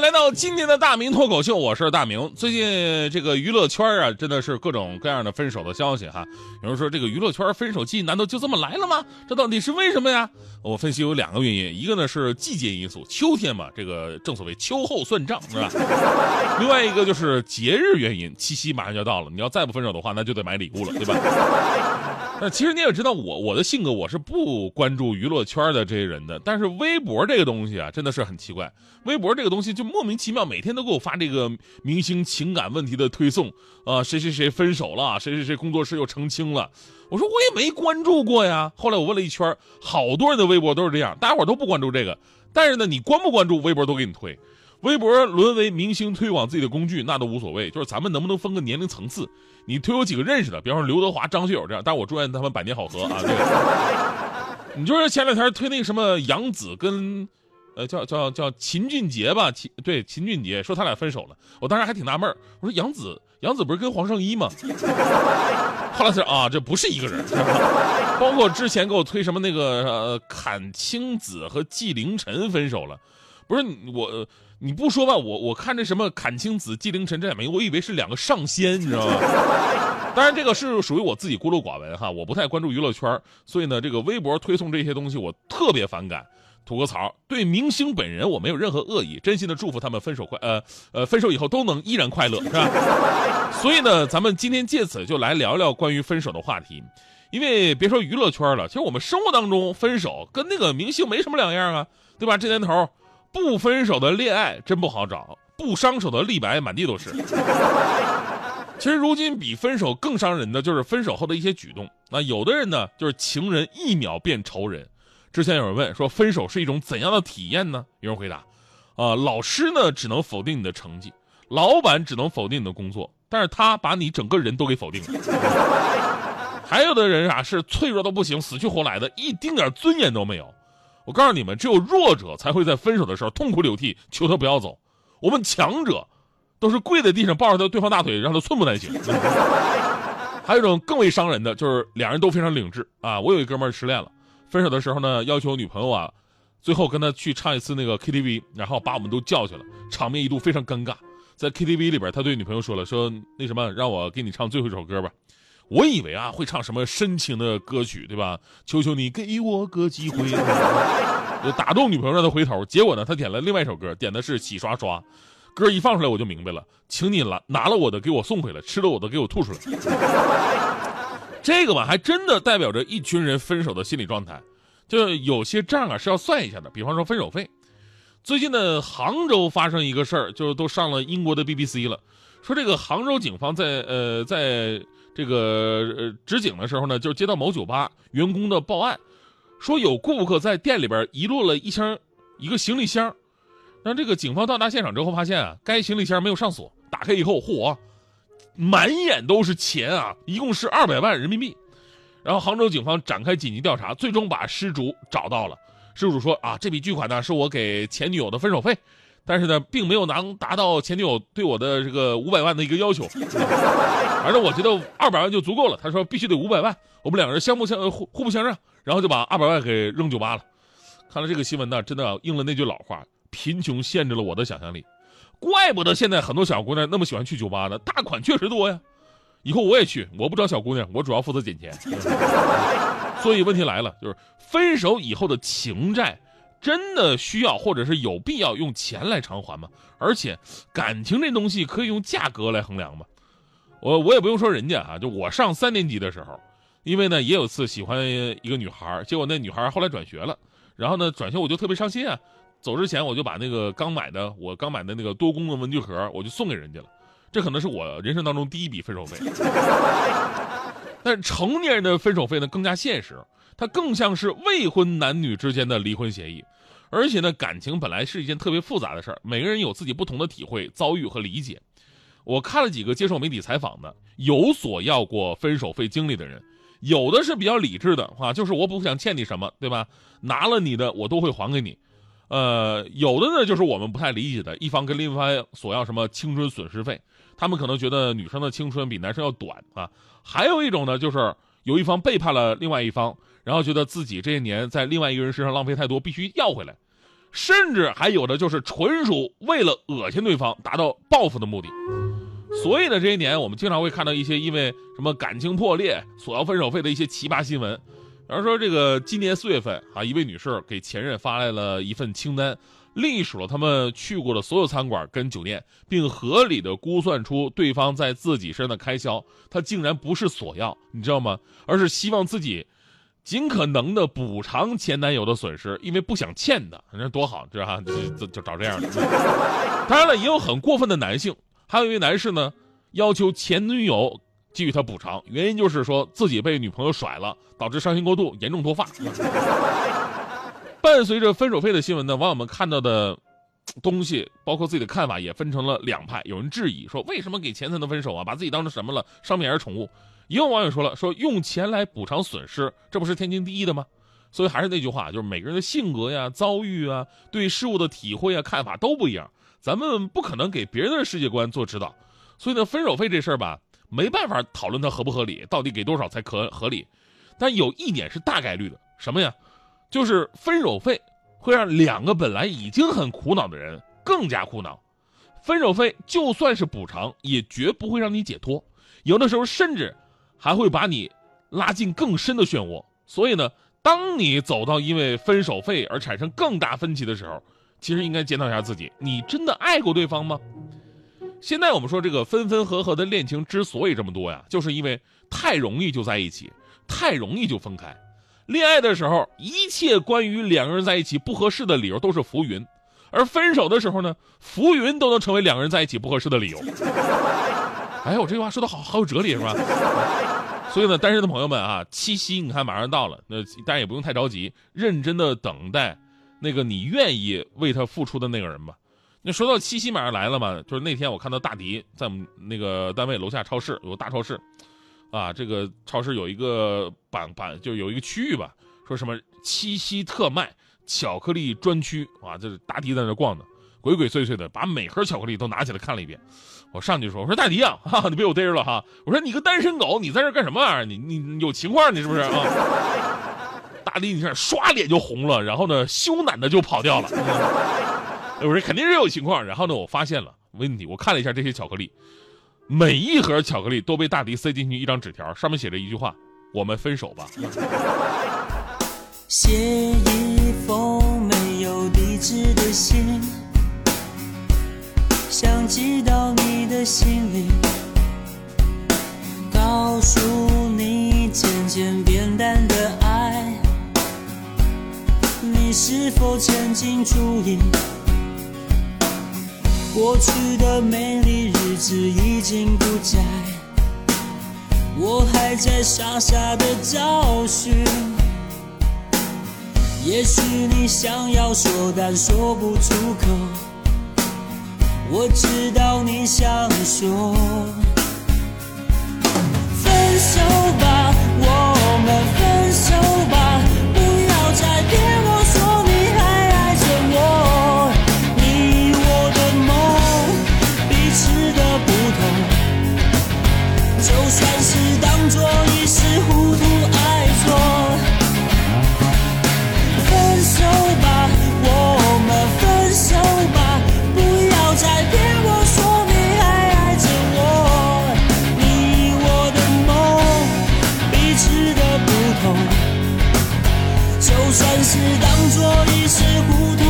来到今天的大明脱口秀，我是大明。最近这个娱乐圈啊，真的是各种各样的分手的消息哈。有人说这个娱乐圈分手季难道就这么来了吗？这到底是为什么呀？我分析有两个原因，一个呢是季节因素，秋天嘛，这个正所谓秋后算账是吧？另外一个就是节日原因，七夕马上就要到了，你要再不分手的话，那就得买礼物了，对吧？那其实你也知道我我的性格，我是不关注娱乐圈的这些人的。但是微博这个东西啊，真的是很奇怪。微博这个东西就莫名其妙，每天都给我发这个明星情感问题的推送啊，谁谁谁分手了，谁谁谁工作室又澄清了。我说我也没关注过呀。后来我问了一圈，好多人的微博都是这样，大家伙都不关注这个。但是呢，你关不关注，微博都给你推。微博沦为明星推广自己的工具，那都无所谓。就是咱们能不能分个年龄层次？你推我几个认识的，比方说刘德华、张学友这样，但我祝愿他们百年好合啊。这个，你就是前两天推那个什么杨紫跟，呃，叫叫叫秦俊杰吧？秦对秦俊杰说他俩分手了，我当时还挺纳闷我说杨紫杨紫不是跟黄圣依吗？后来才啊，这不是一个人。包括之前给我推什么那个呃阚清子和纪凌尘分手了，不是我。你不说吧，我我看这什么阚清子、纪凌尘这两名，我以为是两个上仙，你知道吗？当然，这个是属于我自己孤陋寡闻哈，我不太关注娱乐圈，所以呢，这个微博推送这些东西我特别反感。吐个槽，对明星本人我没有任何恶意，真心的祝福他们分手快，呃呃，分手以后都能依然快乐，是吧？所以呢，咱们今天借此就来聊聊关于分手的话题，因为别说娱乐圈了，其实我们生活当中分手跟那个明星没什么两样啊，对吧？这年头。不分手的恋爱真不好找，不伤手的立白满地都是。其实如今比分手更伤人的就是分手后的一些举动。那有的人呢，就是情人一秒变仇人。之前有人问说，分手是一种怎样的体验呢？有人回答，啊，老师呢只能否定你的成绩，老板只能否定你的工作，但是他把你整个人都给否定了。还有的人啊是脆弱的不行，死去活来的，一丁点尊严都没有。我告诉你们，只有弱者才会在分手的时候痛哭流涕，求他不要走。我们强者，都是跪在地上抱着他对方大腿，让他寸步难行。还有一种更为伤人的，就是两人都非常理智啊。我有一哥们儿失恋了，分手的时候呢，要求女朋友啊，最后跟他去唱一次那个 KTV，然后把我们都叫去了，场面一度非常尴尬。在 KTV 里边，他对女朋友说了，说那什么，让我给你唱最后一首歌吧。我以为啊会唱什么深情的歌曲，对吧？求求你给我个机会，就打动女朋友让她回头。结果呢，他点了另外一首歌，点的是洗刷刷。歌一放出来，我就明白了，请你拿拿了我的给我送回来，吃了我的给我吐出来。这个吧，还真的代表着一群人分手的心理状态。就有些账啊是要算一下的，比方说分手费。最近呢，杭州发生一个事儿，就都上了英国的 BBC 了，说这个杭州警方在呃在。这个呃，值警的时候呢，就接到某酒吧员工的报案，说有顾客在店里边遗落了一箱一个行李箱。让这个警方到达现场之后，发现啊，该行李箱没有上锁，打开以后，嚯，满眼都是钱啊，一共是二百万人民币。然后杭州警方展开紧急调查，最终把失主找到了。失主说啊，这笔巨款呢是我给前女友的分手费。但是呢，并没有能达到前女友对我的这个五百万的一个要求，反正我觉得二百万就足够了。他说必须得五百万，我们两个人相不相互互不相让，然后就把二百万给扔酒吧了。看了这个新闻呢，真的应了那句老话：贫穷限制了我的想象力。怪不得现在很多小姑娘那么喜欢去酒吧呢，大款确实多呀。以后我也去，我不找小姑娘，我主要负责捡钱。所以问题来了，就是分手以后的情债。真的需要或者是有必要用钱来偿还吗？而且，感情这东西可以用价格来衡量吗？我我也不用说人家啊，就我上三年级的时候，因为呢也有次喜欢一个女孩，结果那女孩后来转学了，然后呢转学我就特别伤心啊，走之前我就把那个刚买的我刚买的那个多功能文具盒我就送给人家了，这可能是我人生当中第一笔分手费。但是成年人的分手费呢更加现实。它更像是未婚男女之间的离婚协议，而且呢，感情本来是一件特别复杂的事儿，每个人有自己不同的体会、遭遇和理解。我看了几个接受媒体采访的，有索要过分手费经历的人，有的是比较理智的啊，就是我不想欠你什么，对吧？拿了你的我都会还给你。呃，有的呢就是我们不太理解的，一方跟另一方索要什么青春损失费，他们可能觉得女生的青春比男生要短啊。还有一种呢，就是有一方背叛了另外一方，然后觉得自己这些年在另外一个人身上浪费太多，必须要回来。甚至还有的就是纯属为了恶心对方，达到报复的目的。所以呢，这些年我们经常会看到一些因为什么感情破裂索要分手费的一些奇葩新闻。比方说，这个今年四月份啊，一位女士给前任发来了一份清单，隶属了他们去过的所有餐馆跟酒店，并合理的估算出对方在自己身上的开销。她竟然不是索要，你知道吗？而是希望自己。尽可能的补偿前男友的损失，因为不想欠的，你说多好，知道哈？就就找这样的。当然了，也有很过分的男性，还有一位男士呢，要求前女友给予他补偿，原因就是说自己被女朋友甩了，导致伤心过度，严重脱发。伴随着分手费的新闻呢，网友们看到的东西，包括自己的看法，也分成了两派。有人质疑说，为什么给钱才能分手啊？把自己当成什么了？商品还是宠物？也有网友说了，说用钱来补偿损失，这不是天经地义的吗？所以还是那句话，就是每个人的性格呀、遭遇啊、对事物的体会啊、看法都不一样，咱们不可能给别人的世界观做指导。所以呢，分手费这事儿吧，没办法讨论它合不合理，到底给多少才可合理。但有一点是大概率的，什么呀？就是分手费会让两个本来已经很苦恼的人更加苦恼。分手费就算是补偿，也绝不会让你解脱，有的时候甚至。还会把你拉进更深的漩涡，所以呢，当你走到因为分手费而产生更大分歧的时候，其实应该检讨一下自己：你真的爱过对方吗？现在我们说这个分分合合的恋情之所以这么多呀，就是因为太容易就在一起，太容易就分开。恋爱的时候，一切关于两个人在一起不合适的理由都是浮云，而分手的时候呢，浮云都能成为两个人在一起不合适的理由。哎，我这句话说的好，好有哲理是吧？所以呢，单身的朋友们啊，七夕你看马上到了，那大家也不用太着急，认真的等待那个你愿意为他付出的那个人吧。那说到七夕马上来了嘛，就是那天我看到大迪在我们那个单位楼下超市有个大超市，啊，这个超市有一个板板就有一个区域吧，说什么七夕特卖巧克力专区啊，就是大迪在那逛呢，鬼鬼祟祟的把每盒巧克力都拿起来看了一遍。我上去说：“我说大迪啊，哈，你被我逮着了哈！我说你个单身狗，你在这干什么玩意儿？你你有情况你是不是啊？” 大迪，你看，刷脸就红了，然后呢，羞赧的就跑掉了。我说肯定是有情况。然后呢，我发现了问题，我看了一下这些巧克力，每一盒巧克力都被大迪塞进去一张纸条，上面写着一句话：“我们分手吧。”写一封没有地址的信。想寄到你的心里，告诉你渐渐变淡的爱，你是否曾经注意，过去的美丽日子已经不在，我还在傻傻的找寻。也许你想要说，但说不出口。我知道你想说，分手吧，就算是当作一时糊涂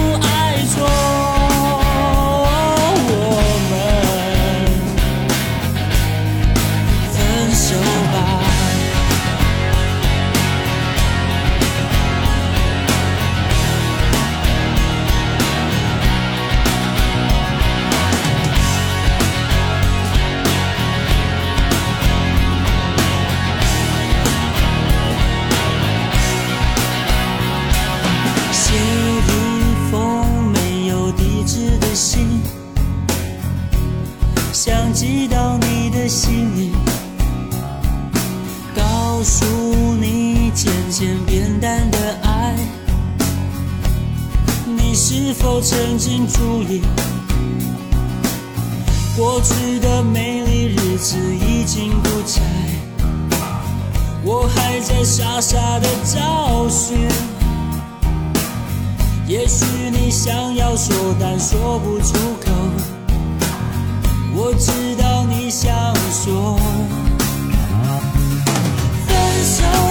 我曾经注意过去的美丽日子已经不在，我还在傻傻的找寻，也许你想要说，但说不出口。我知道你想说。分手。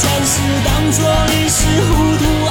转身当作一时糊涂